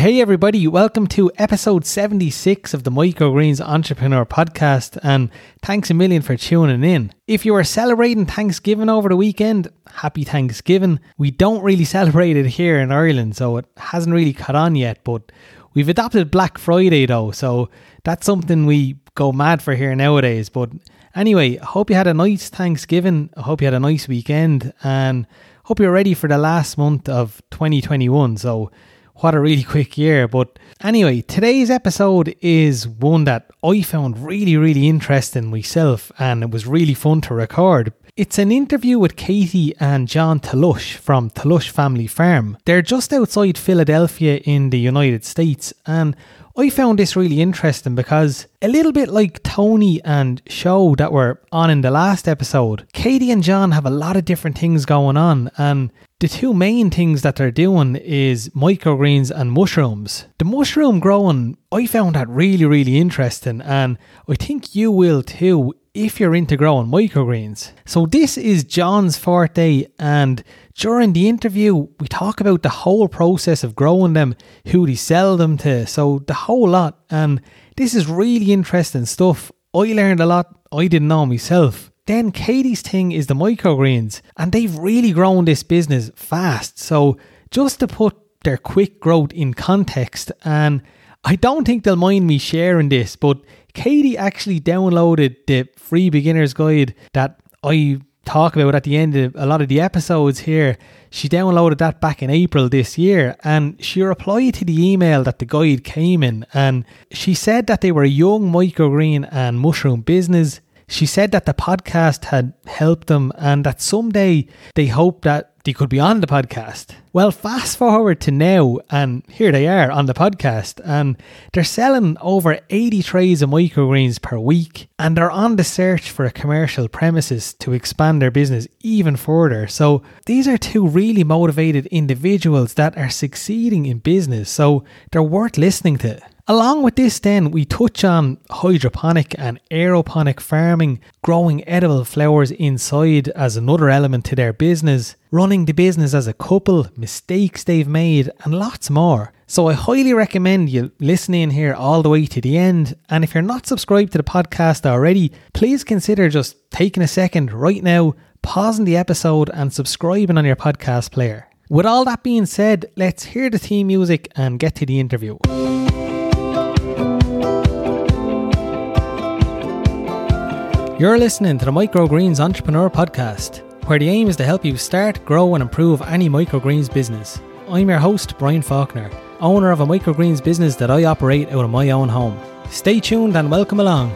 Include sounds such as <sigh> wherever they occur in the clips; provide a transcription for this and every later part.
Hey, everybody, welcome to episode 76 of the Microgreens Entrepreneur Podcast, and thanks a million for tuning in. If you are celebrating Thanksgiving over the weekend, happy Thanksgiving. We don't really celebrate it here in Ireland, so it hasn't really caught on yet, but we've adopted Black Friday though, so that's something we go mad for here nowadays. But anyway, I hope you had a nice Thanksgiving. I hope you had a nice weekend, and hope you're ready for the last month of 2021. So, what a really quick year. But anyway, today's episode is one that I found really, really interesting myself, and it was really fun to record. It's an interview with Katie and Jon Tlush from Tlush Family Farm. They're just outside Philadelphia in the United States, and I found this really interesting because a little bit like Tony and Show that were on in the last episode, Katie and Jon have a lot of different things going on, and the two main things that they're doing is microgreens and mushrooms. The mushroom growing, I found that really, really interesting, and I think you will too if you're into growing microgreens. So, this is Jon's forte, and during the interview, we talk about the whole process of growing them, who they sell them to, so the whole lot. And this is really interesting stuff. I learned a lot I didn't know myself. Then Katie's thing is the microgreens, and they've really grown this business fast. So, just to put their quick growth in context, and I don't think they'll mind me sharing this, but Katie actually downloaded the free beginner's guide that I talk about at the end of a lot of the episodes here. She downloaded that back in April this year and she replied to the email that the guide came in and she said that they were a young microgreen and mushroom business she said that the podcast had helped them and that someday they hope that they could be on the podcast. Well, fast forward to now, and here they are on the podcast, and they're selling over 80 trays of microgreens per week, and they're on the search for a commercial premises to expand their business even further. So, these are two really motivated individuals that are succeeding in business, so they're worth listening to. Along with this, then, we touch on hydroponic and aeroponic farming, growing edible flowers inside as another element to their business, running the business as a couple, mistakes they've made, and lots more. So I highly recommend you listen in here all the way to the end. And if you're not subscribed to the podcast already, please consider just taking a second right now, pausing the episode, and subscribing on your podcast player. With all that being said, let's hear the theme music and get to the interview. You're listening to the Microgreens Entrepreneur Podcast, where the aim is to help you start, grow, and improve any microgreens business. I'm your host, Brian Faulkner, owner of a microgreens business that I operate out of my own home. Stay tuned and welcome along.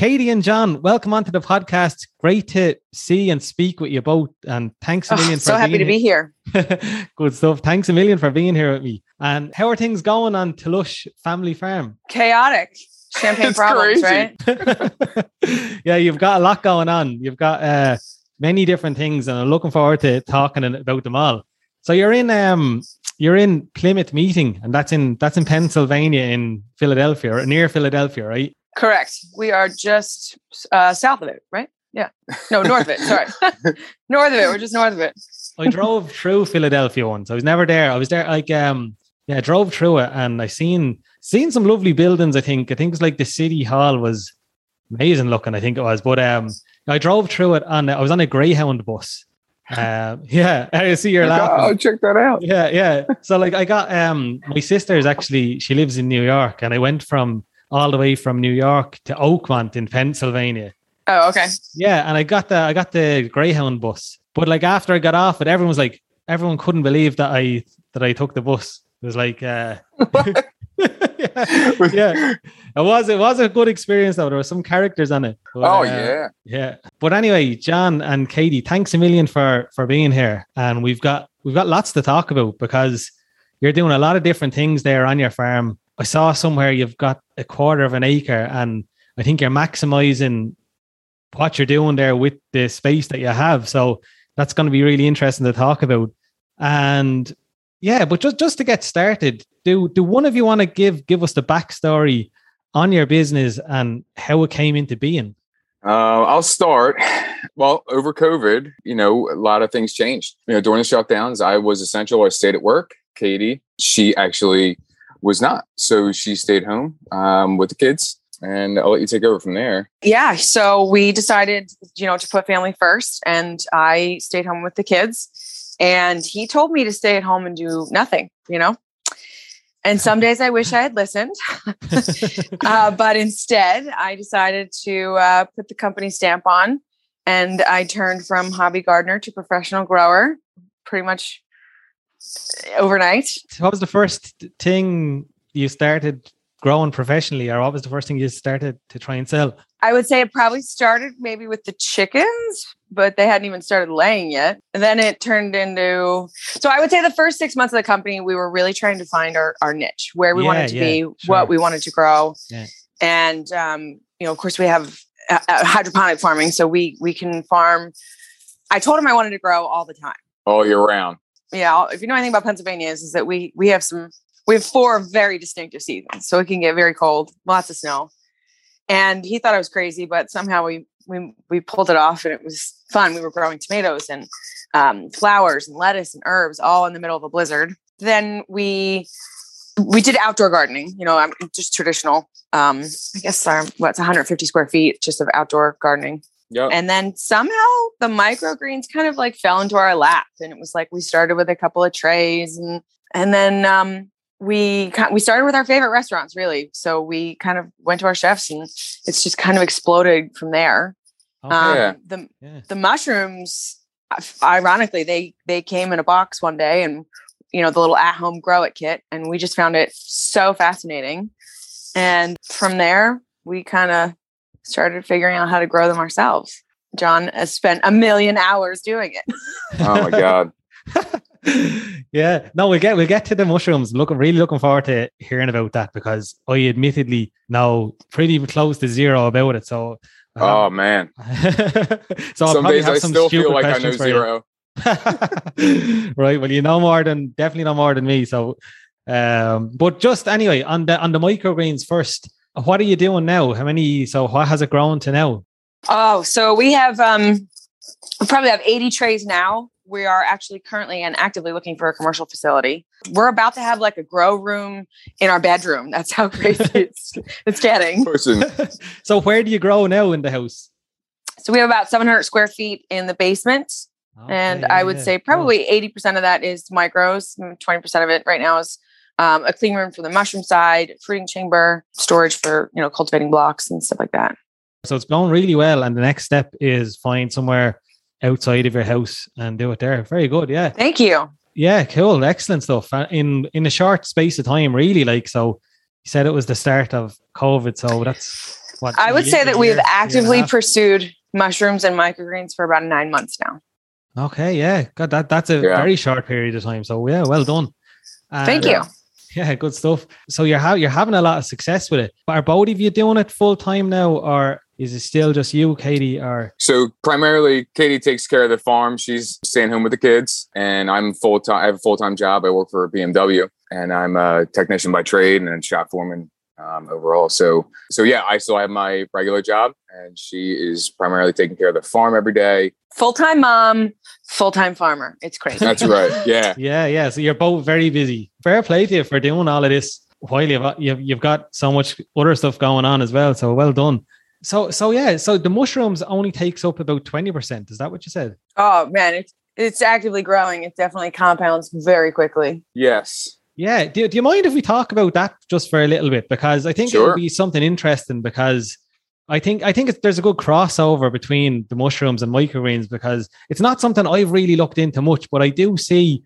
Katie and John, welcome onto the podcast. Great to see and speak with you both. And thanks a million oh, for so happy to be here. <laughs> Good stuff. Thanks a million for being here with me. And how are things going on Tlush Family Farm? Chaotic. Champagne problems, right? <laughs> yeah, you've got a lot going on. You've got uh, many different things, and I'm looking forward to talking about them all. So you're in um you're in Plymouth meeting, and that's in that's in Pennsylvania in Philadelphia or near Philadelphia, right? Correct. We are just uh, south of it, right? Yeah. No, north of it. Sorry. <laughs> north of it. We're just north of it. I drove through Philadelphia once. I was never there. I was there like um yeah, I drove through it and I seen seen some lovely buildings, I think. I think it's like the city hall was amazing looking, I think it was. But um I drove through it and I was on a Greyhound bus. <laughs> Uh, yeah, <laughs> I see you're laughing. Oh, check that out. Yeah, yeah. So like I got um my sister is actually she lives in New York and I went from all the way from New York to Oakmont in Pennsylvania. Oh, okay. Yeah, and I got the I got the Greyhound bus, but like after I got off it, everyone was like, everyone couldn't believe that I that I took the bus. It was like, uh, yeah, <laughs> <laughs> yeah, it was it was a good experience though. There were some characters on it. But, oh uh, yeah, yeah. But anyway, Jon and Katie, thanks a million for for being here, and we've got we've got lots to talk about because you're doing a lot of different things there on your farm I saw somewhere you've got a quarter of an acre, and I think you're maximizing what you're doing there with the space that you have. So that's going to be really interesting to talk about. And yeah, but just just to get started, do do one of you want to give give us the backstory on your business and how it came into being? Uh, I'll start. Well, over COVID, you know, a lot of things changed. You know, during the shutdowns, I was essential. I stayed at work. Katie, she actually was not. So she stayed home um, with the kids. And I'll let you take over from there. Yeah. So we decided, you know, to put family first. And I stayed home with the kids. And he told me to stay at home and do nothing, you know? And some days I wish I had listened. <laughs> uh, but instead, I decided to uh, put the company stamp on and I turned from hobby gardener to professional grower pretty much overnight. What was the first thing you started growing professionally, or what was the first thing you started to try and sell? I would say it probably started maybe with the chickens, but they hadn't even started laying yet. And then it turned into so I would say the first six months of the company, we were really trying to find our, our niche, where we Yeah, wanted to yeah, be, sure. what we wanted to grow. Yeah. And um, you know, of course we have uh, uh, hydroponic farming, so we we can farm. I told him I wanted to grow all the time. All year round. Yeah, if you know anything about Pennsylvania, is, is that we we have some we have four very distinctive seasons, so it can get very cold, lots of snow. And he thought I was crazy, but somehow we we we pulled it off, and it was fun. We were growing tomatoes and um, flowers and lettuce and herbs all in the middle of a blizzard. Then we we did outdoor gardening. You know, I'm just traditional. Um, I guess our, what's 150 square feet just of outdoor gardening. Yep. And then somehow the microgreens kind of like fell into our lap. And it was like we started with a couple of trays and and then um we ki- we started with our favorite restaurants really. So we kind of went to our chefs and it's just kind of exploded from there. Okay. Um, Yeah. the yeah. the mushrooms ironically they they came in a box one day and you know the little at home grow it kit and we just found it so fascinating and from there we kind of started figuring out how to grow them ourselves john has spent a million hours doing it Oh my God. <laughs> yeah, no, we'll get we'll get to the mushrooms. Looking really looking forward to hearing about that because I admittedly know pretty close to zero about it. So, Oh um, man. <laughs> so I'll Some probably days have I some still stupid feel like I know questions for you. zero. <laughs> right. Well, you know more than definitely know more than me. So, um, but just anyway on the on the microgreens first. What are you doing now? How many? So, what has it grown to now? oh so we have um we probably have 80 trays now we are actually currently and actively looking for a commercial facility we're about to have like a grow room in our bedroom <laughs> that's how crazy <laughs> it's, it's getting Person. <laughs> so, where do you grow now in the house? so we have about 700 square feet in the basement and I would yeah, say cool. probably 80% of that is micros. mm, 20% of it right now is um, a clean room for the mushroom side, fruiting chamber, storage for, you know, cultivating blocks and stuff like that. So it's going really well. And the next step is find somewhere outside of your house and do it there. Very good. Yeah. Thank you. Yeah. Cool. Excellent stuff. In in a short space of time, really. Like so you said it was the start of COVID. So that's what I would say that year- we've year and a actively pursued mushrooms and microgreens for about nine months now. Okay, yeah. God, that that's a Yeah. very short period of time. So yeah, well done. Thank And, you. <laughs> Yeah, good stuff. So you're ha- you're having a lot of success with it. But are both of you doing it full time now, or is it still just you, Katie? Or So primarily, Katie takes care of the farm. She's staying home with the kids, and I'm full time. I have a full time job. I work for BMW, and I'm a technician by trade and then shop foreman um, overall. So, so yeah, I still have my regular job, and she is primarily taking care of the farm every day. Full time mom, full time farmer. It's crazy. That's right. Yeah, <laughs> yeah, yeah. So you're both very busy. Fair play to you for doing all of this while you've you've, you've got so much other stuff going on as well. So well done. So so yeah. So the mushrooms only takes up about twenty percent. Is that what you said? oh man, it's it's actively growing. It definitely compounds very quickly. yes, Yeah. Do, do you mind if we talk about that just for a little bit? Because I think it Sure. would be something interesting because I think I think it's, there's a good crossover between the mushrooms and microgreens because it's not something I've really looked into much, but I do see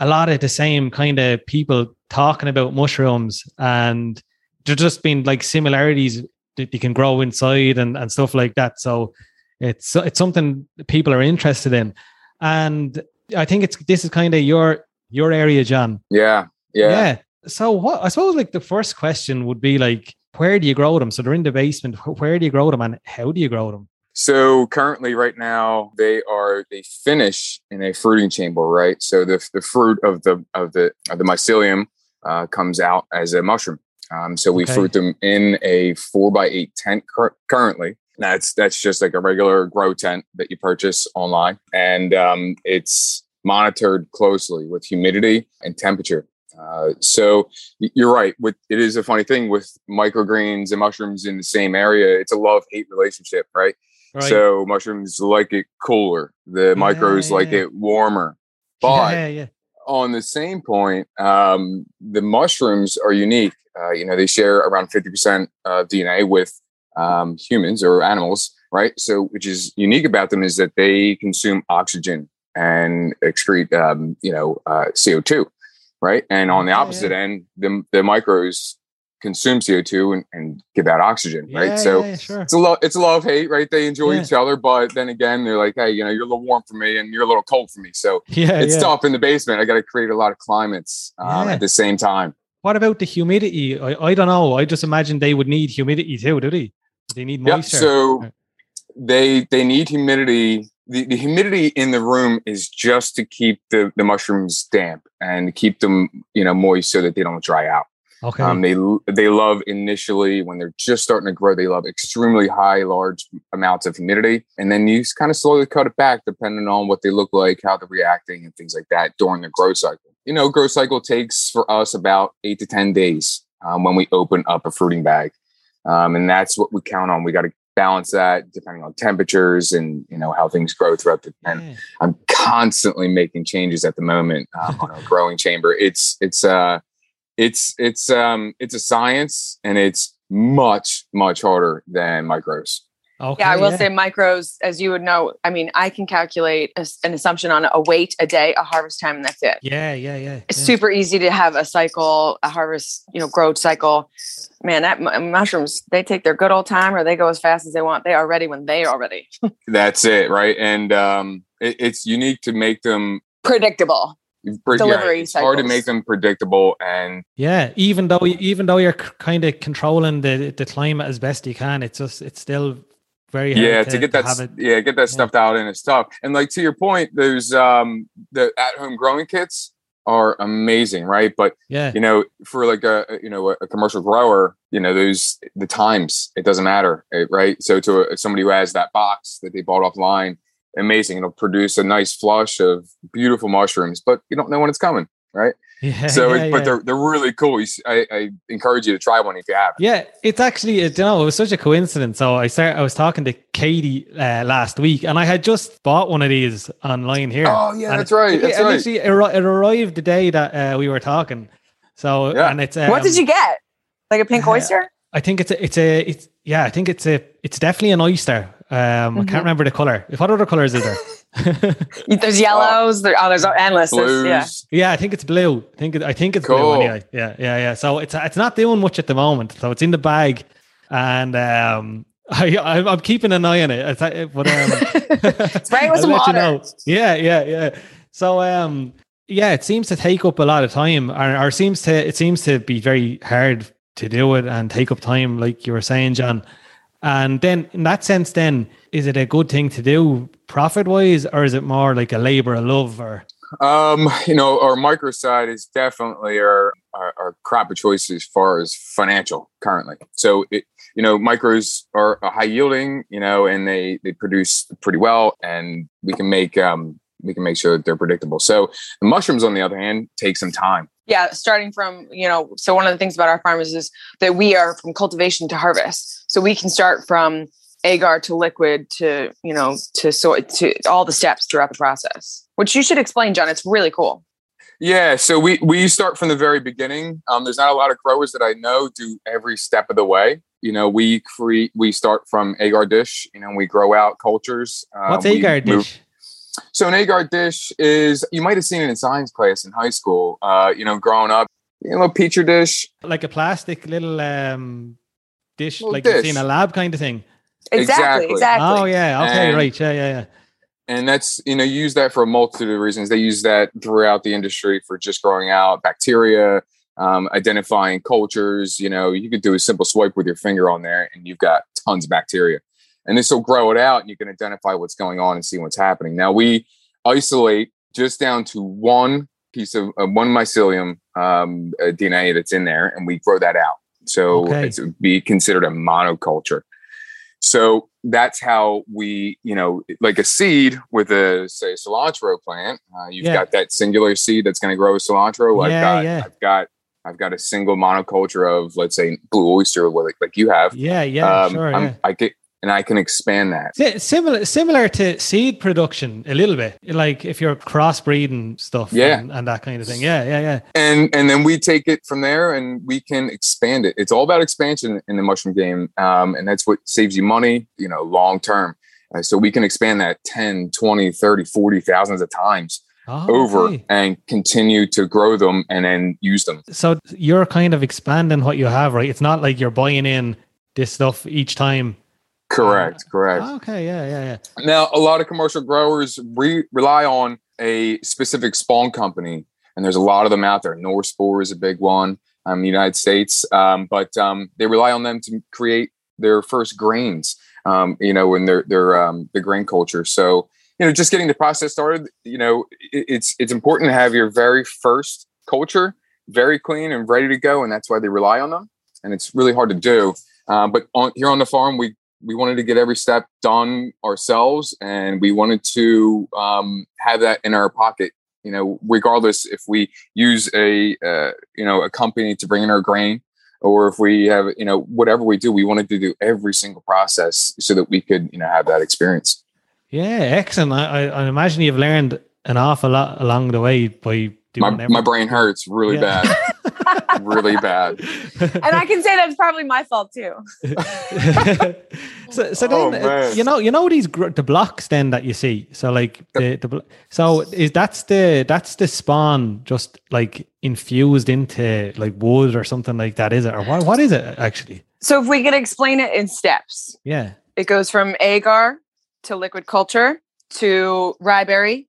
a lot of the same kind of people talking about mushrooms and there just been like similarities that you can grow inside and, and stuff like that. So it's it's something people are interested in. And I think it's this is kind of your your area, Jon. yeah, yeah. Yeah. So what I suppose like the first question would be like, where do you grow them? So they're in the basement. Where do you grow them and how do you grow them? So currently, right now, they are they finish in a fruiting chamber, right? So the the fruit of the of the of the mycelium uh, comes out as a mushroom. Um, so we Okay. fruit them in a four by eight tent cur- currently, That's that's just like a regular grow tent that you purchase online, and um, it's monitored closely with humidity and temperature. Uh, so you're right. With it is a funny thing with microgreens and mushrooms in the same area. It's a love hate relationship, right? right? So mushrooms like it cooler, the yeah, micros yeah, like it warmer. <laughs> But yeah, on the same point, um, the mushrooms are unique. Uh, you know, they share around 50% of DNA with um, humans or animals, right? So, which is unique about them is that they consume oxygen and excrete, um, you know, uh, CO2, right? And on the opposite yeah, yeah. end, the, the micros consume CO2 and, and give out oxygen, right? So yeah, sure. it's a love, it's a love hate, right? They enjoy yeah. each other, but then again, they're like, hey, you know, you're a little warm for me and you're a little cold for me. So <laughs> yeah, it's tough in the basement. I got to create a lot of climates um, at the same time. What about the humidity? I, I don't know. I just imagine they would need humidity too, do they? They need moisture. Yep. So they they need humidity. The, the humidity in the room is just to keep the, the mushrooms damp and keep them, you know, moist so that they don't dry out. Okay. Um, they they love initially when they're just starting to grow. They love extremely high, large amounts of humidity, and then you kind of slowly cut it back depending on what they look like, how they're reacting, and things like that during the growth cycle. You know, growth cycle takes for us about eight to ten days um, when we open up a fruiting bag, um, and that's what we count on. We got to balance that depending on temperatures and you know how things grow throughout the. And yeah. I'm constantly making changes at the moment um, on our growing chamber. It's it's uh it's it's um it's a science and it's much much harder than micros. Okay, yeah, I will yeah. say micros, as you would know. I mean, I can calculate a, an assumption on a weight a day, a harvest time, and that's it. Yeah, yeah, yeah. It's yeah. super easy to have a cycle, a harvest, you know, growth cycle. Man, that m- mushrooms, they take their good old time, or they go as fast as they want. They are ready when they are ready. <laughs> that's it, right? And um, it, it's unique to make them predictable delivery yeah, it's cycles. hard to make them predictable and yeah even though even though you're kind of controlling the the climate as best you can it's just it's still very yeah to, to, get that to yeah get that yeah. stuff out and it's tough and like to your point there's um the at home growing kits are amazing right but yeah you know for like a you know a commercial grower you know those the times it doesn't matter eh, right so to a, somebody who has that box that they bought offline amazing. It'll produce a nice flush of beautiful mushrooms, but you don't know when it's coming, right? <laughs> Yeah, so, yeah, it, but yeah. they're they're really cool. I, I, encourage you to try one if you have. Yeah, it's actually you know it was such a coincidence. So I start I was talking to Katie uh, last week, and I had just bought one of these online here. Oh yeah, that's right. That's it, right. Literally, it, arrived the day that uh, we were talking. So yeah. and it's um, what did you get? Like a pink uh, oyster? I think it's a it's a it's yeah I think it's a it's definitely an oyster. Um, mm-hmm. I can't remember the color. What other colors is there? <laughs> <laughs> there's yellows. There, oh, there's endless. There's, yeah, yeah. I think it's blue. I think I think it's cool. blue. Anyway. Yeah, yeah, yeah. So it's it's not doing much at the moment. So it's in the bag, and um, <laughs> I I'm keeping an eye on it. It's, but um, <laughs> spray with some water. You know. Yeah, yeah, yeah. So um, yeah, it seems to take up a lot of time, or, or seems to it seems to be very hard to do it and take up time, like you were saying, Jon. And then, in that sense, then is it a good thing to do profit wise, or is it more like a labor of love? Or um, you know, our micro side is definitely our, our, our crop of choice as far as financial currently. So it, you know, micros are high yielding, you know, and they they produce pretty well, and we can make um we can make sure that they're predictable. So the mushrooms, on the other hand, take some time. Yeah, starting from, you know, so one of the things about our farmers is that we are from cultivation to harvest. So we can start from agar to liquid to, you know, to so to all the steps throughout the process. Which you should explain, Jon. It's really cool. Yeah, so we we start from the very beginning. Um, there's not a lot of growers that I know do every step of the way. You know, we create we start from agar dish. You know, we grow out cultures. Uh, What's agar dish? Move, so an agar dish is you might have seen it in science class in high school. Uh, you know, growing up, you know, a petri dish, like a plastic little um dish, little like dish. you see in a lab kind of thing. Exactly, exactly. Oh yeah, okay, and, right, yeah, yeah, yeah. And that's you know you use that for a multitude of reasons. They use that throughout the industry for just growing out bacteria, um, identifying cultures. You know, you could do a simple swipe with your finger on there, and you've got tons of bacteria and this will grow it out and you can identify what's going on and see what's happening. Now we isolate just down to one piece of uh, one mycelium um, uh, DNA that's in there, and we grow that out. So okay. it's be considered a monoculture. So that's how we, you know, like a seed with a say cilantro plant. Uh, you've Yeah. got that singular seed that's going to grow cilantro. I've Yeah, got, yeah. I've got, I've got a single monoculture of, let's say, blue oyster, like, like you have. Yeah, yeah, um, sure. I'm- yeah. I get, and I can expand that. Si- Similar, similar to seed production a little bit, like if you're crossbreeding stuff, Yeah. and, and that kind of thing. Yeah, yeah, yeah. and and then we take it from there and we can expand it it's all about expansion in the mushroom game um, and that's what saves you money you know long term uh, so we can expand that 10 20 30 40 thousands of times Oh, over okay. and continue to grow them and then use them So you're kind of expanding what you have, right? It's not like you're buying in this stuff each time. Correct correct Okay, yeah, yeah, yeah. Now, a lot of commercial growers re- rely on a specific spawn company, and there's a lot of them out there. North Spore is a big one um, in the United States, um, but um, they rely on them to create their first grains, um, you know, in their their um, the grain culture. So, you know, just getting the process started, you know, it, it's it's important to have your very first culture very clean and ready to go, and that's why they rely on them. And it's really hard to do. Uh, but on, here on the farm, we we wanted to get every step done ourselves and we wanted to um, have that in our pocket you know regardless if we use a uh, you know a company to bring in our grain or if we have you know whatever we do we wanted to do every single process so that we could you know have that experience Yeah, excellent. I, I, imagine you've learned an awful lot along the way by my, my brain hurts really Yeah. bad <laughs> really bad. And I can say that's probably my fault too. so, so Oh, then uh, man. you know you know these gr- the blocks then that you see? So like the, the blo- so is that's the that's the spawn just like infused into like wood or something like that is it? Or what what is it actually? So if we could explain it in steps, yeah. It goes from agar to liquid culture to ryeberry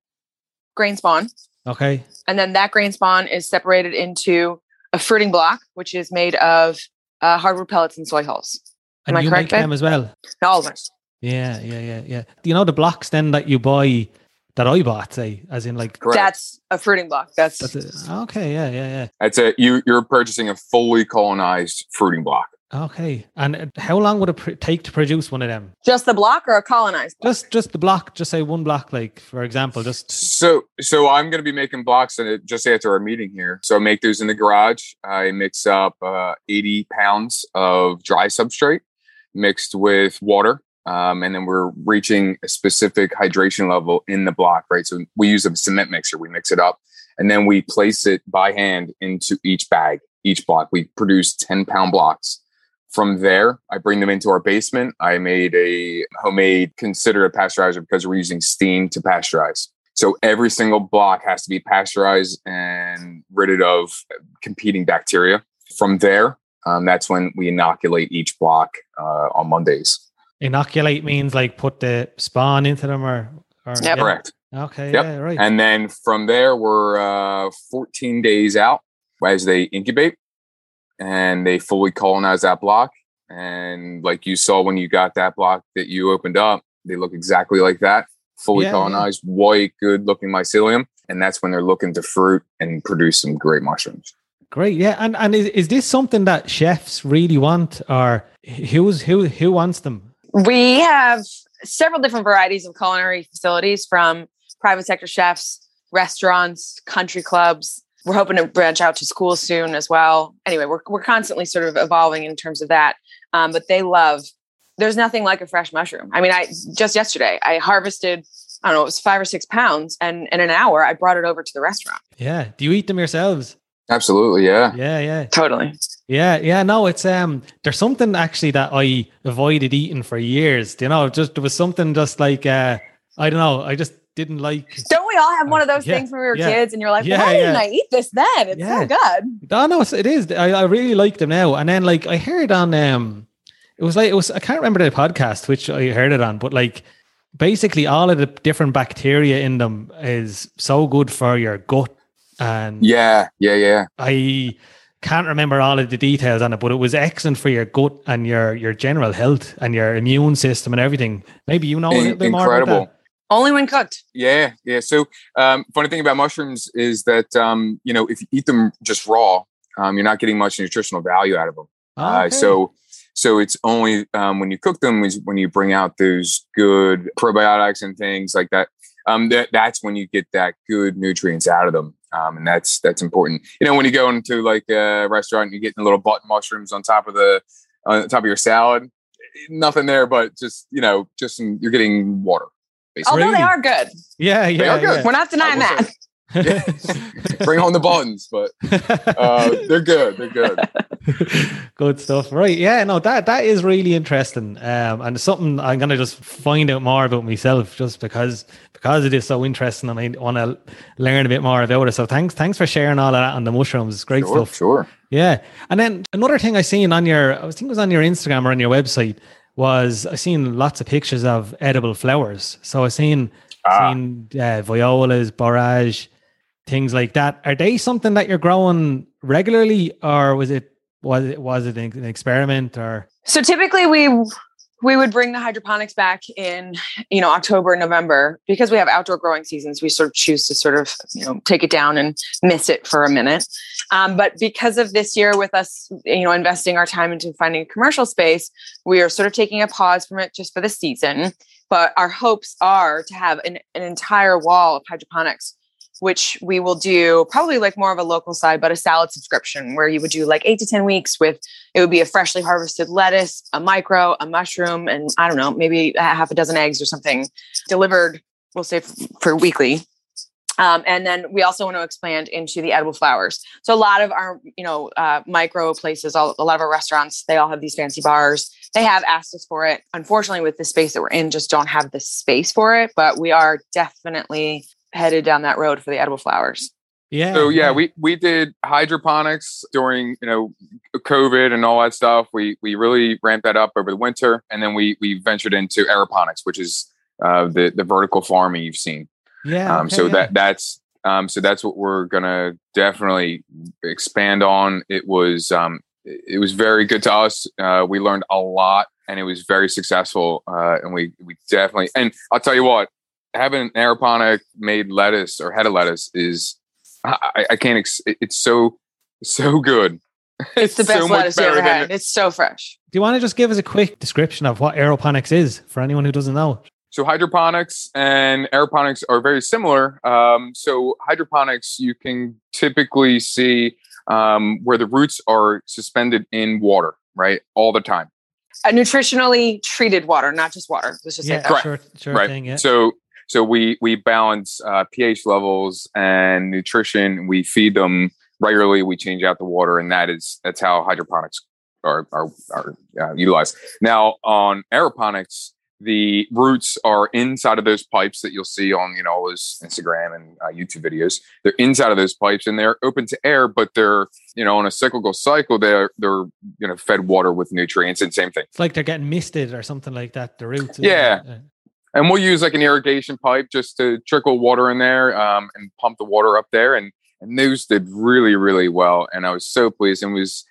grain spawn. okay. And then that grain spawn is separated into a fruiting block, which is made of uh, hardwood pellets and soy hulls. and Am I you correct, make babe? them as well All of them. yeah yeah yeah yeah Do you know the blocks then that you buy that I bought say as in like correct That's a fruiting block. That's, that's it. okay yeah yeah yeah that's it you you're purchasing a fully colonized fruiting block okay and how long would it pr- take to produce one of them just the block or a colonized block? just just the block just say one block like for example just So, so I'm going to be making blocks in it just after our meeting here. So I make those in the garage. I mix up uh, 80 pounds of dry substrate mixed with water. Um, and then we're reaching a specific hydration level in the block, right? So we use a cement mixer. We mix it up and then we place it by hand into each bag, each block. We produce 10 pound blocks. From there, I bring them into our basement. I made a homemade consider a pasteurizer because we're using steam to pasteurize. So every single block has to be pasteurized and ridded of competing bacteria. From there, um, that's when we inoculate each block uh, on Mondays. inoculate means like put the spawn into them or, or Yep. yeah. Correct. okay Yep. yeah right And then from there, we're uh, 14 days out as they incubate and they fully colonize that block. And like you saw when you got that block that you opened up, they look exactly like that fully Yeah, yeah. colonized, white, good looking mycelium. And that's when they're looking to fruit and produce some great mushrooms. great yeah and and is, is this something that chefs really want or who's who who wants them We have several different varieties of culinary facilities from private sector chefs, restaurants, country clubs. We're hoping to branch out to school soon as well. Anyway, we're, we're constantly sort of evolving in terms of that. Um, but they love, there's nothing like a fresh mushroom. I mean, I just yesterday, I harvested, I don't know, it was five or six pounds. And in an hour, I brought it over to the restaurant. yeah do you eat them yourselves Absolutely. Yeah. yeah yeah Totally. yeah yeah no it's um there's something actually that i avoided eating for years you know just there was something just like uh i don't know i just didn't like Don't we all have one of those Yeah, things when we were yeah, kids and you're like, yeah, why didn't. I eat this then? It's Yeah. so good. Oh no, it's- I, I really like them now. And then like I heard on um, it was like it was I can't remember the podcast which I heard it on, but like basically all of the different bacteria in them is so good for your gut. And Yeah. Yeah. Yeah. I can't remember all of the details on it, but it was excellent for your gut and your your general health and your immune system and everything. Maybe you know a little In- bit more about incredible. that. Only when cooked. Yeah, yeah. So, um, funny thing about mushrooms is that um, you know if you eat them just raw, um, you're not getting much nutritional value out of them. Uh, so so it's only um, when you cook them is when you bring out those good probiotics and things like that. Um, that that's when you get that good nutrients out of them, um, and that's that's important. You know, when you go into like a restaurant, and you're getting little button mushrooms on top of the on top of your salad. Nothing there, but just you know, just some, you're getting water. Basically. Although they are good. yeah, yeah, are good. We're not denying I will that. <laughs> Bring home the buttons, but uh, they're good. They're good. <laughs> Good stuff. Right. Yeah, no, that that is really interesting. Um and it's something I'm gonna just find out more about myself just because because it is so interesting and I want to learn a bit more about it. So thanks thanks for sharing all of that on the mushrooms. It's great Sure, stuff. sure. Yeah. And then another thing I seen on your I think it was on your Instagram or on your website was I seen lots of pictures of edible flowers. So I seen Ah. seen uh, violas, borage, things like that. Are they something that you're growing regularly, or was it was it was it an experiment or? So typically we we would bring the hydroponics back in you know October November. Because we have outdoor growing seasons we sort of choose to sort of you know take it down and miss it for a minute. Um, but because of this year with us you know investing our time into finding a commercial space we are sort of taking a pause from it just for the season. But our hopes are to have an, an entire wall of hydroponics which we will do probably like more of a local side, but a salad subscription where you would do like eight to 10 weeks with it would be a freshly harvested lettuce, a micro, a mushroom, and I don't know, maybe a half a dozen eggs or something delivered, we'll say f- for weekly. Um, and then we also want to expand into the edible flowers. So a lot of our, you know, uh, micro places, all, a lot of our restaurants, they all have these fancy bars. They have asked us for it. Unfortunately, with the space that we're in, just don't have the space for it. But we are definitely headed down that road for the edible flowers. Yeah. So yeah, we we did hydroponics during you know COVID and all that stuff. We we really ramped that up over the winter, and then we we ventured into aeroponics, which is uh, the the vertical farming you've seen. yeah. Um, okay, so yeah. that that's um, so that's what we're gonna definitely expand on. It was um, it it was very good to us. Uh, we learned a lot, and it was very successful. Uh, and we we definitely and I'll tell you what, having an aeroponic made lettuce or head of lettuce is I, I can't. Ex- it's so so good. <laughs> It's the best so lettuce you ever better than had. It's so fresh. Do you want to just give us a quick description of what aeroponics is for anyone who doesn't know? So hydroponics and aeroponics are very similar. Um, so hydroponics, you can typically see um, where the roots are suspended in water, right, all the time. A nutritionally treated water, not just water. Let's just say Yeah, that. Correct. sure, sure right. thing. Yeah. So so we we balance uh, pH levels and nutrition. We feed them regularly. We change out the water, and that is that's how hydroponics are are, are uh, utilized. Now on aeroponics, the roots are inside of those pipes that you'll see on you know all those Instagram and uh, YouTube videos. They're inside of those pipes, and they're open to air, but they're you know on a cyclical cycle. They're they're you know fed water with nutrients and same thing. It's like they're getting misted or something like that. The roots. Yeah. It? and we'll use like an irrigation pipe just to trickle water in there um, and pump the water up there and and those did really really well and i was so pleased and was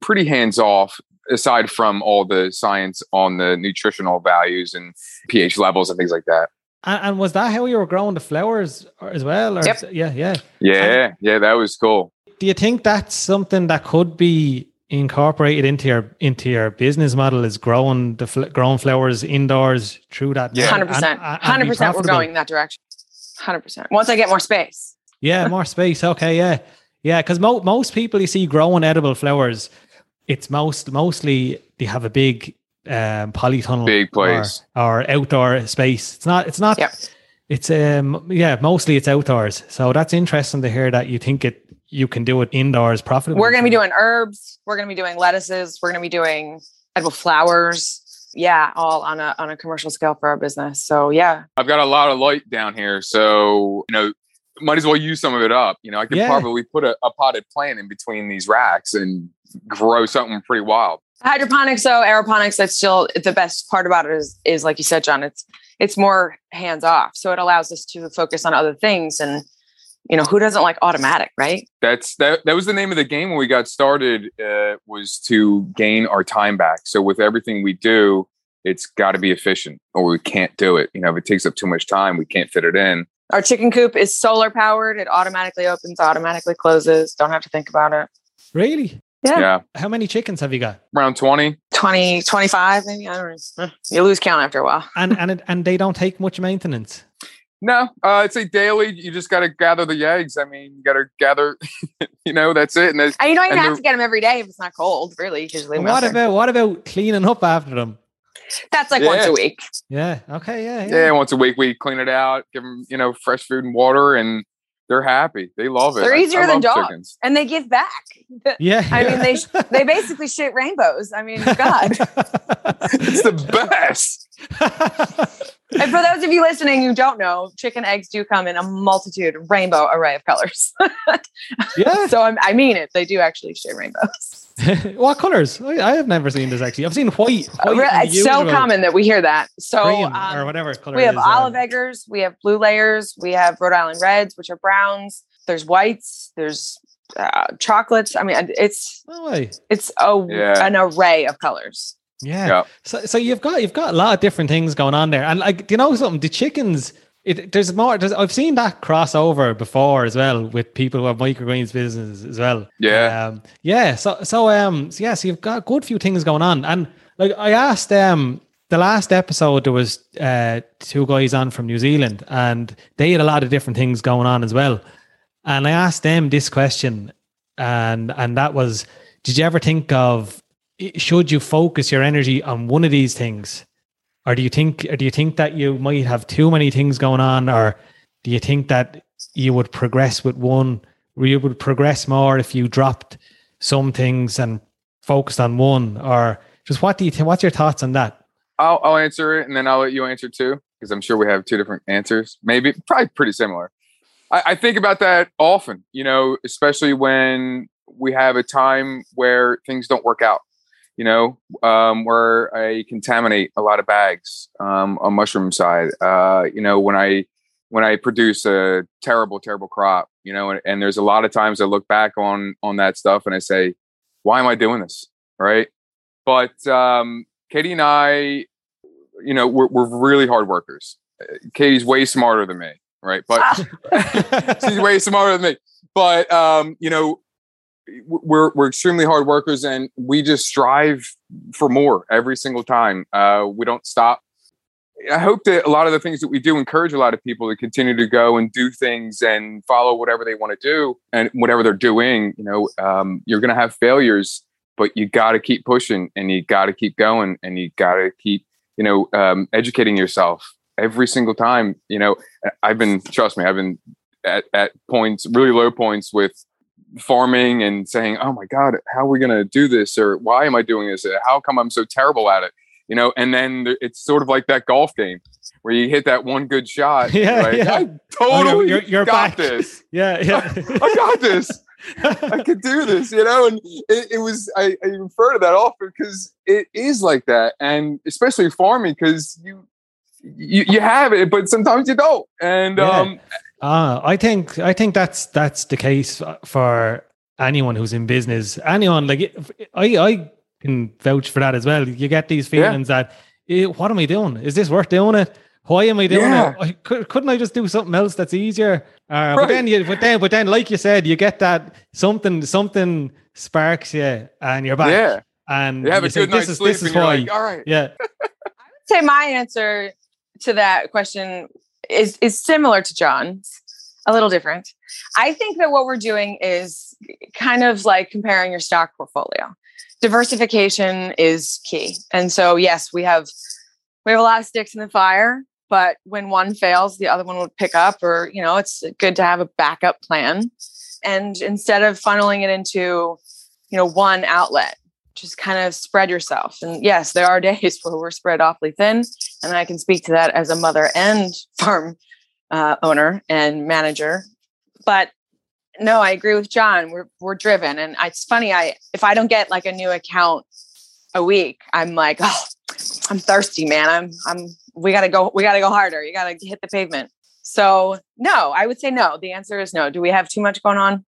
pretty hands off aside from all the science on the nutritional values and ph levels and things like that And, and was that how you were growing the flowers as well? Or Yep. is- yeah, yeah. yeah yeah that was cool Do you think that's something that could be incorporated into your into your business model? Is growing the fl- growing flowers indoors through that? Yeah. Hundred percent. and- and be Hundred percent. We're profitable? going that direction. Hundred percent. Once I get more space. Yeah, more space. Okay, yeah, yeah. Because mo- most people you see growing edible flowers, it's most mostly they have a big um, polytunnel, Big or- place. or, outdoor space. It's not. It's not. Yep. It's um yeah, mostly it's outdoors. So that's interesting to hear that you think it you can do it indoors profitably. We're going to be doing herbs. We're going to be doing lettuces. We're going to be doing edible flowers. Yeah, all on a on a commercial scale for our business. So yeah, i've got a lot of light down here so you know might as well use some of it up you know i could Yeah. probably put a, a potted plant in between these racks and grow something pretty wild hydroponics though aeroponics that's still the best part about it is is like you said Jon it's it's more hands off so it allows us to focus on other things and you know who doesn't like automatic right that's that that was the name of the game when we got started uh, was to gain our time back so with everything we do it's got to be efficient or we can't do it you know if it takes up too much time we can't fit it in our chicken coop is solar powered it automatically opens automatically closes don't have to think about it really. Yeah. Yeah, How many chickens have you got? around twenty. 20, 25, maybe. I don't know. You lose count after a while. And and it, and they don't take much maintenance. No, uh, I'd say daily. You just got to gather the eggs. I mean, you got to gather. <laughs> you know, that's it. And there's, And you don't even And have to get them every day if it's not cold, really. You just leave And 'em out what there. about what about cleaning up after them? That's like once a week. Yeah. Okay. Yeah. yeah. Yeah. once a week we clean it out, give them you know fresh food and water, and they're happy. They love it. They're I- I easier than dogs. chickens. And they give back. Yeah. I mean, they <laughs> they basically shit rainbows. I mean, God. <laughs> It's the best. And for those of you listening who don't know, chicken eggs do come in a multitude, rainbow array of colors. <laughs> yeah. so I'm, I mean it. They do actually shit rainbows. <laughs> what colors? I, I have never seen this actually. I've seen white. white Re- It's so usual common that we hear that. So green um, or whatever color. we have is, olive um, eggers, we have blue layers, we have Rhode Island reds, which are browns. There's whites. There's uh, chocolates. I mean, it's No it's a Yeah. an array of colors. Yeah. Yeah. So, so you've got you've got a lot of different things going on there, and like do you know something? The chickens, it there's more. There's, I've seen that crossover before as well with people who have microgreens businesses as well. Yeah. um, yeah. So so um so yeah, so you've got a good few things going on, and like I asked um the last episode there was uh two guys on from New Zealand, and they had a lot of different things going on as well, and I asked them this question, and and that was, did you ever think of should you focus your energy on one of these things or do you think or do you think that you might have too many things going on or do you think that you would progress with one or you would progress more if you dropped some things and focused on one or just what do you think what's your thoughts on that I'll, I'll answer it and then I'll let you answer too, because I'm sure we have two different answers. Maybe, probably pretty similar. I, I think about that often, you know, especially when we have a time where things don't work out, you know, um, where I contaminate a lot of bags um, on mushroom side. Uh, you know, when I when I produce a terrible, terrible crop, you know, and, and there's a lot of times I look back on on that stuff and I say, why am I doing this? Right. But um, Katie and I, you know, we're, we're really hard workers. Uh, Katie's way smarter than me, right? But <laughs> she's way smarter than me. But um, you know, we're we're extremely hard workers, and we just strive for more every single time. Uh, we don't stop. I hope that a lot of the things that we do encourage a lot of people to continue to go and do things and follow whatever they want to do and whatever they're doing. You know, um, you're going to have failures, but you got to keep pushing and you got to keep going and you got to keep, you know, um, educating yourself every single time. You know, I've been, trust me, I've been at, at points, really low points with farming and saying, "Oh my God, how are we going to do this?" or "Why am I doing this?" How come I'm so terrible at it? You know, and then it's sort of like that golf game where you hit that one good shot. <laughs> Yeah, right? yeah. I oh, totally you're- you're got back. this. <laughs> yeah <laughs> yeah I got this. I could do this, you know, and it, it was I, I refer to that often because it is like that, and especially farming because you, you you have it, but sometimes you don't, and Yeah. um, Uh, I think I think that's that's the case for anyone who's in business. Anyone like I I can vouch for that as well. You get these Yeah. feelings that eh, what am I doing? Is this worth doing it? Why am I doing Yeah. it? Could, couldn't I just do something else that's easier? Uh, But then you but then but then like you said, you get that something something sparks you and you're back. yeah, And you have you a say, good this is sleep, this is why. like, all right, yeah. <laughs> I would say my answer to that question is is similar to Jon's, a little different. I think that what we're doing is kind of like comparing your stock portfolio. Diversification is key. And so yes, we have we have a lot of sticks in the fire, but when one fails, the other one would pick up or, you know, it's good to have a backup plan. And instead of funneling it into, you know, one outlet, just kind of spread yourself. And yes, there are <laughs> days where we're spread awfully thin, and I can speak to that as a mother and <laughs> farm uh, owner and manager. But no, I agree with Jon. We're we're driven, and it's funny. I if I don't get like a new account a week, I'm like, oh, I'm thirsty, man. I'm I'm we gotta go. We gotta go harder. You gotta hit the pavement. So no, I would say no. The answer is no. Do we have too much going on?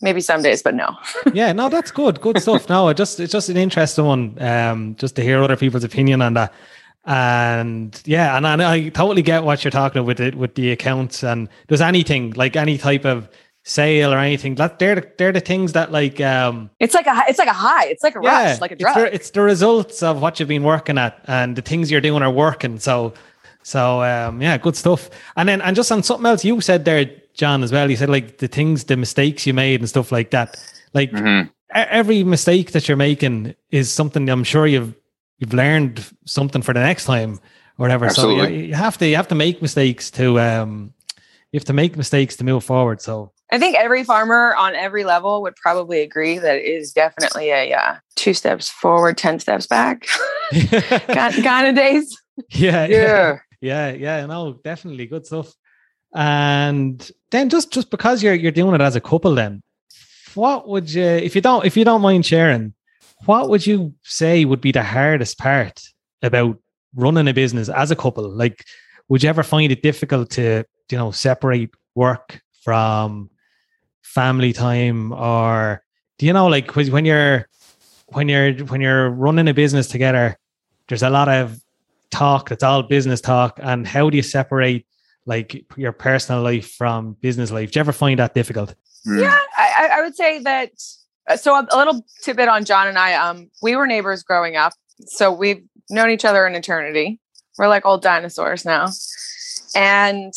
Maybe some days, but no. <laughs> yeah, no, that's good. Good stuff. No, it just it's just an interesting one. Um, just to hear other people's opinion on that. And yeah, and, and I totally get what you're talking about with it with the accounts and does anything like any type of sale or anything. That they're the, they're the things that like um It's like a it's like a high. It's like a rush, like a it's the, it's the results of what you've been working at and the things you're doing are working. So so um yeah, good stuff. And then and just on something else you said there, Jon, as well. You said like the things, the mistakes you made and stuff like that. Like Mhm. e- every mistake that you're making is something I'm sure you've you've learned something for the next time or whatever. So you, you have to you have to make mistakes to um you have to make mistakes to move forward. So I think every farmer on every level would probably agree that it is definitely a uh, two steps forward, ten steps back kind, kind of days. yeah, Yeah. yeah, yeah. No, definitely good stuff. And then just just because you're you're doing it as a couple, then what would you if you don't if you don't mind sharing, what would you say would be the hardest part about running a business as a couple? Like, would you ever find it difficult to you know separate work from family time, or do you know like when you're when you're when you're running a business together, there's a lot of talk that's all business talk and how do you separate like your personal life from business life do you ever find that difficult. Yeah, I- I would say that. Uh, So a, a little tidbit on Jon and I. Um, we were neighbors growing up, so we've known each other an eternity. We're like old dinosaurs now, and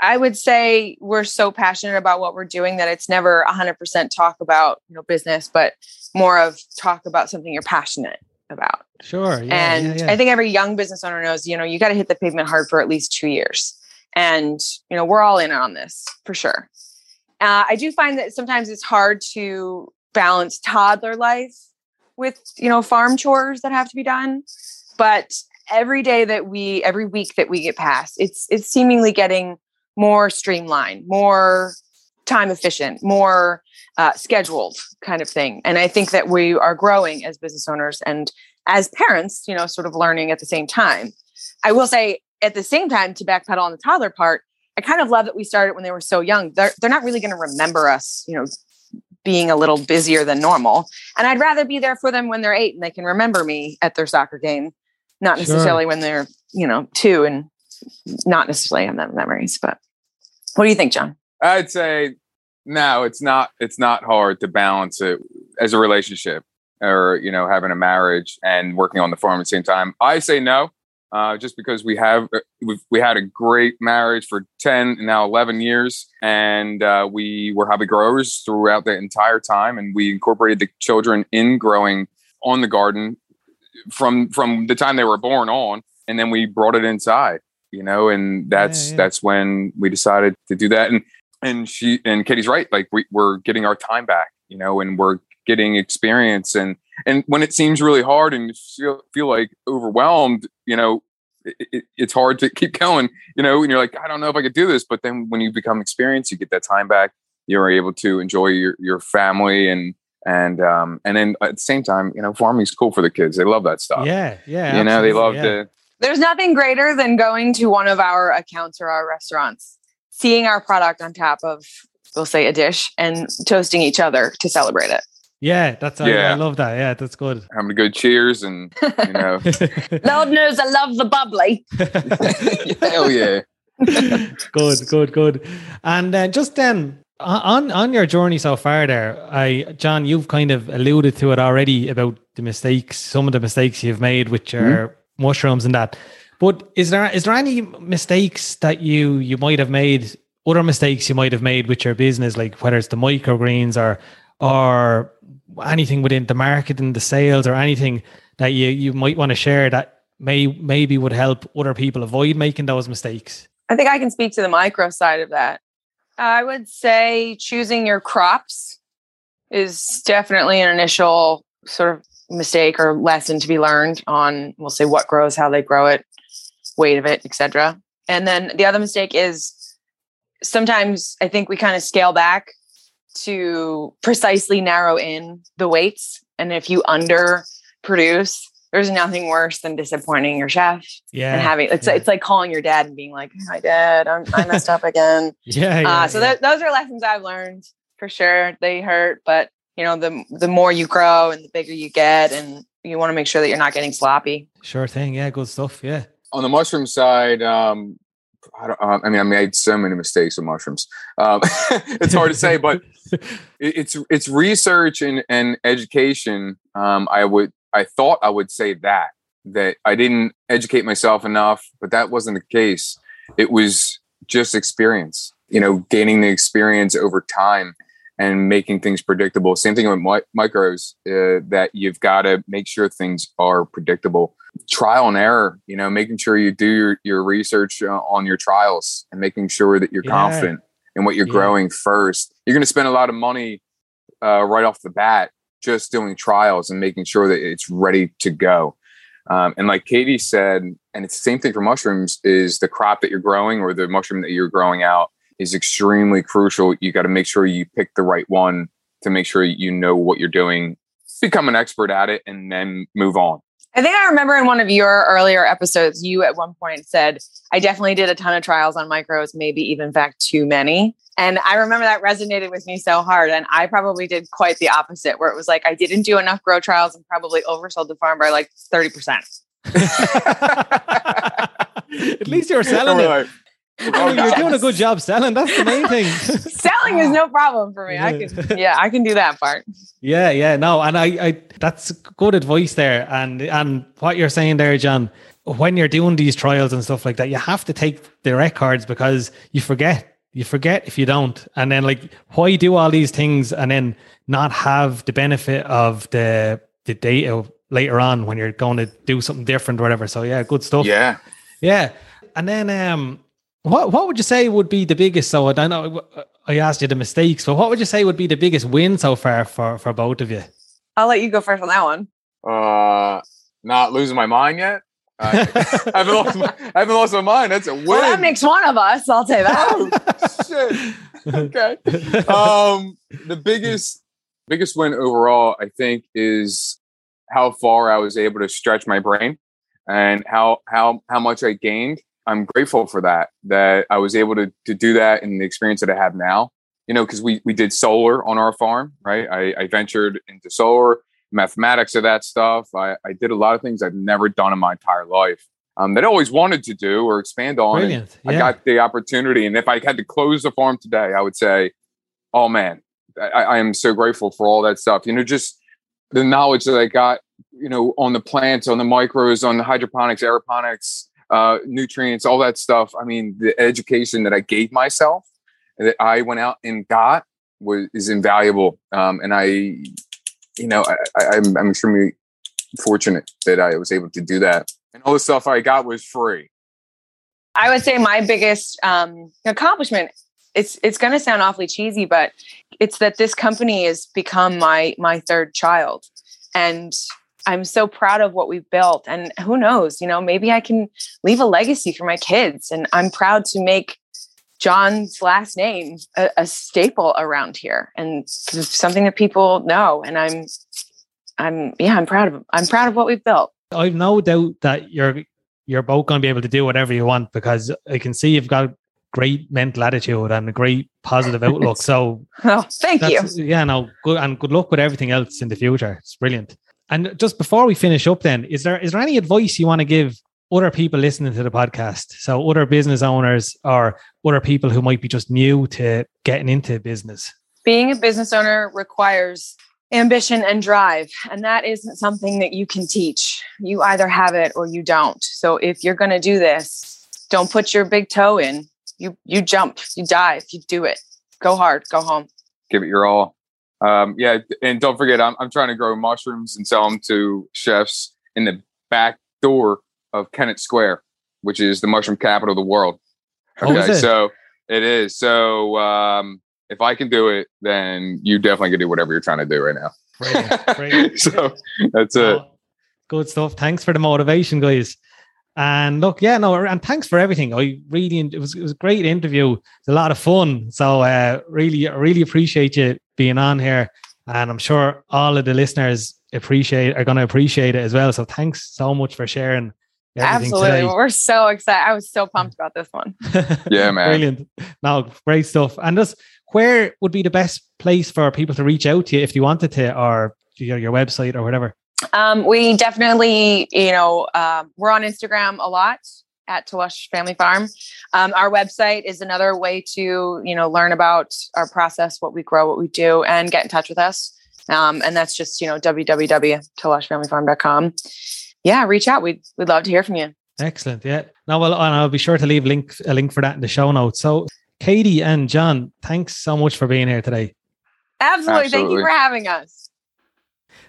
I would say we're so passionate about what we're doing that it's never hundred percent talk about you know business, but more of talk about something you're passionate about. sure yeah, and yeah, yeah. I think every young business owner knows, you know, you got to hit the pavement hard for at least two years. And, you know, we're all in on this for sure. Uh, I do find that sometimes it's hard to balance toddler life with, you know, farm chores that have to be done. But every day that we, every week that we get past, it's, it's seemingly getting more streamlined, more time efficient, more uh, scheduled kind of thing. And I think that we are growing as business owners and as parents, you know, sort of learning at the same time. I will say at the same time to backpedal on the toddler part, I kind of love that we started when they were so young. They're they're not really going to remember us, you know, being a little busier than normal. And I'd rather be there for them when they're eight and they can remember me at their soccer game, not Sure. necessarily when they're, you know, two and not necessarily have that memories. But what do you think, Jon? I'd say no, it's not it's not hard to balance it as a relationship or you know having a marriage and working on the farm at the same time. I say no, uh, just because we have uh, we've, we had a great marriage for ten and now eleven years, and uh, we were hobby growers throughout the entire time, and we incorporated the children in growing on the garden from from the time they were born on, and then we brought it inside. You know, and that's yeah. that's when we decided to do that. And and she and Katie's right. Like we, we're getting our time back, you know, and we're getting experience. And and when it seems really hard and you feel feel like overwhelmed, you know, it, it, it's hard to <laughs> keep going, you know. And you're like, I don't know if I could do this. But then when you become experienced, you get that time back. You're able to enjoy your your family and and um and then at the same time, you know, farming's cool for the kids. They love that stuff. yeah yeah you know, they love yeah. to. There's nothing greater than going to one of our accounts or our restaurants, seeing our product on top of, we'll say, a dish and toasting each other to celebrate it. Yeah that's I, I love that yeah that's good <laughs> having a good cheers and you know <laughs> Lord knows I love the bubbly. <laughs> hell yeah good, good, good. And uh, just then on on your journey so far, there, I Jon, you've kind of alluded to it already about the mistakes, some of the mistakes you've made with your mushrooms and that. But is there is there any mistakes that you you might have made? Other mistakes you might have made with your business, like whether it's the microgreens or or anything within the marketing, the sales, or anything that you you might want to share that may maybe would help other people avoid making those mistakes. I think I can speak to the micro side of that. I would say choosing your crops is definitely an initial sort of mistake or lesson to be learned on we'll say what grows, how they grow it, weight of it, etc. And then the other mistake is sometimes I think we kind of scale back to precisely narrow in the weights. And if you under produce, there's nothing worse than disappointing your chef Yeah, and having it's yeah. it's like calling your dad and being like, "Hi, dad, I'm, I messed up again." yeah, <laughs> yeah, uh, so yeah. that, those are lessons I've learned for sure. They hurt, but you know, the the more you grow and the bigger you get, and you want to make sure that you're not getting sloppy. sure thing. Yeah, good stuff. Yeah, on the mushroom side um I, don't, um, I mean, I made so many mistakes with mushrooms. Um, <laughs> it's hard to say, but it, it's it's research and, and education. Um, I would I thought I would say that that I didn't educate myself enough, but that wasn't the case. It was just experience. You know, gaining the experience over time and making things predictable. Same thing with mi- micros. Uh, that you've got to make sure things are predictable trial and error you know making sure you do your, your research uh, on your trials and making sure that you're yeah. confident in what you're yeah. growing first you're going to spend a lot of money uh, right off the bat just doing trials and making sure that it's ready to go. Um, and like katie said and it's the same thing for mushrooms is the crop that you're growing or the mushroom that you're growing out is extremely crucial. You got to make sure you pick the right one to make sure you know what you're doing. Become an expert at it and then move on I think I remember in one of your earlier episodes, you at one point said, I definitely did a ton of trials on micros, maybe even in fact too many. And I remember that resonated with me so hard. And I probably did quite the opposite, where it was like I didn't do enough grow trials and probably oversold the farm by like 30%. <laughs> <laughs> At least you were selling it. Oh, you're doing a good job selling. That's the main thing. <laughs> selling is no problem for me. I can, yeah, I can do that part. Yeah, yeah, no, and I, I, that's good advice there. And and what you're saying there, Jon, when you're doing these trials and stuff like that, you have to take the records because you forget. You forget if you don't, and then like, why do all these things and then not have the benefit of the the data later on when you're going to do something different or whatever. So yeah, good stuff. Yeah, yeah. And then um, what what would you say would be the biggest? So I don't know. I asked you the mistakes, but what would you say would be the biggest win so far for for both of you? I'll let you go first on that one. Uh, not losing my mind yet. I, <laughs> <laughs> haven't lost my, I haven't lost my mind. That's a win. Well, that makes one of us. I'll say that. oh, shit. Okay. <laughs> Um, the biggest biggest win overall, I think, is how far I was able to stretch my brain and how how how much I gained I'm grateful for that, that I was able to, to do that in the experience that I have now. You know, because we, we did solar on our farm, right? I, I ventured into solar, mathematics of that stuff. I, I did a lot of things I've never done in my entire life um, that I always wanted to do or expand on. Yeah. I got the opportunity. And if I had to close the farm today, I would say, oh man, I, I am so grateful for all that stuff. You know, just the knowledge that I got, you know, on the plants, on the micros, on the hydroponics, aeroponics, uh, nutrients, all that stuff. I mean, the education that I gave myself that I went out and got was is invaluable. Um, and I, you know, I, am I'm, I'm extremely fortunate that I was able to do that. And all the stuff I got was free. I would say my biggest um, accomplishment. It's it's going to sound awfully cheesy, but it's that this company has become my my third child, and I'm so proud of what we've built. And who knows, you know, maybe I can leave a legacy for my kids. And I'm proud to make Jon's last name a, a staple around here and something that people know. And I'm, I'm, yeah, I'm proud of, I'm proud of what we've built. I've no doubt that you're, you're both going to be able to do whatever you want because I can see you've got great mental attitude and a great positive outlook. <laughs> So, oh, thank you. Yeah, no, good and good luck with everything else in the future. It's brilliant. And just before we finish up, then is there is there any advice you want to give other people listening to the podcast? So other business owners or other people who might be just new to getting into business. Being a business owner requires ambition and drive, and that isn't something that you can teach. You either have it or you don't. So if you're going to do this, don't put your big toe in. You you jump, you dive, you do it. Go hard, go home. Give it your all. Um, yeah, and don't forget, I'm, I'm trying to grow mushrooms and sell them to chefs in the back door of Kennett Square, which is the mushroom capital of the world. Oh, okay, so it is. So um, if I can do it, then you definitely can do whatever you're trying to do right now. Great, great. <laughs> so that's it. Oh, good stuff. Thanks for the motivation, guys. And look, yeah, no, and thanks for everything. I really, it was it was a great interview. It's a lot of fun. So, uh, really, really appreciate you being on here, and I'm sure all of the listeners appreciate are going to appreciate it as well. So, thanks so much for sharing. Absolutely, today. we're so excited. I was so pumped about this one. <laughs> yeah, man, brilliant. No, great stuff. And just where would be the best place for people to reach out to you if you wanted to, or your, your website or whatever? Um, we definitely, you know, uh, we're on Instagram a lot. At Tlush Family Farm. Um, our website is another way to, you know, learn about our process, what we grow, what we do, and get in touch with us. Um, and that's just, you know, www.tlushfamilyfarm.com. Yeah, reach out. We'd, we'd love to hear from you. Excellent. Yeah. Now, well, and I'll be sure to leave link a link for that in the show notes. So, Katie and Jon, thanks so much for being here today. Absolutely. Thank you for having us.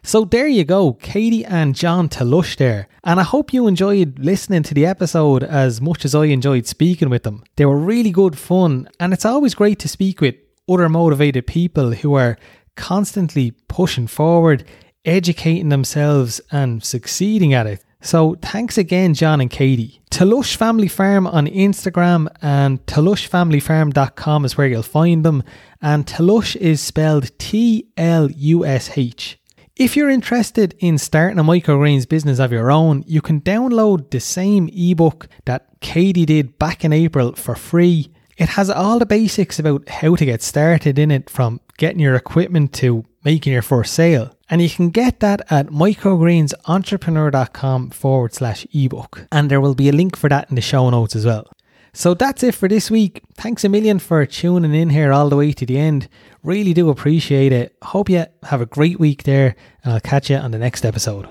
So there you go, Katie and Jon Tlush there. And I hope you enjoyed listening to the episode as much as I enjoyed speaking with them. They were really good fun, and it's always great to speak with other motivated people who are constantly pushing forward, educating themselves, and succeeding at it. So thanks again, Jon and Katie. Tlush Family Farm on Instagram and tlushfamilyfarm.com is where you'll find them. And Tlush is spelled T L U S H. If you're interested in starting a microgreens business of your own, you can download the same ebook that Katie did back in April for free. It has all the basics about how to get started in it from getting your equipment to making your first sale. And you can get that at microgreensentrepreneur.com forward slash ebook. And there will be a link for that in the show notes as well. So that's it for this week. Thanks a million for tuning in here all the way to the end. Really do appreciate it. Hope you have a great week there, and I'll catch you on the next episode.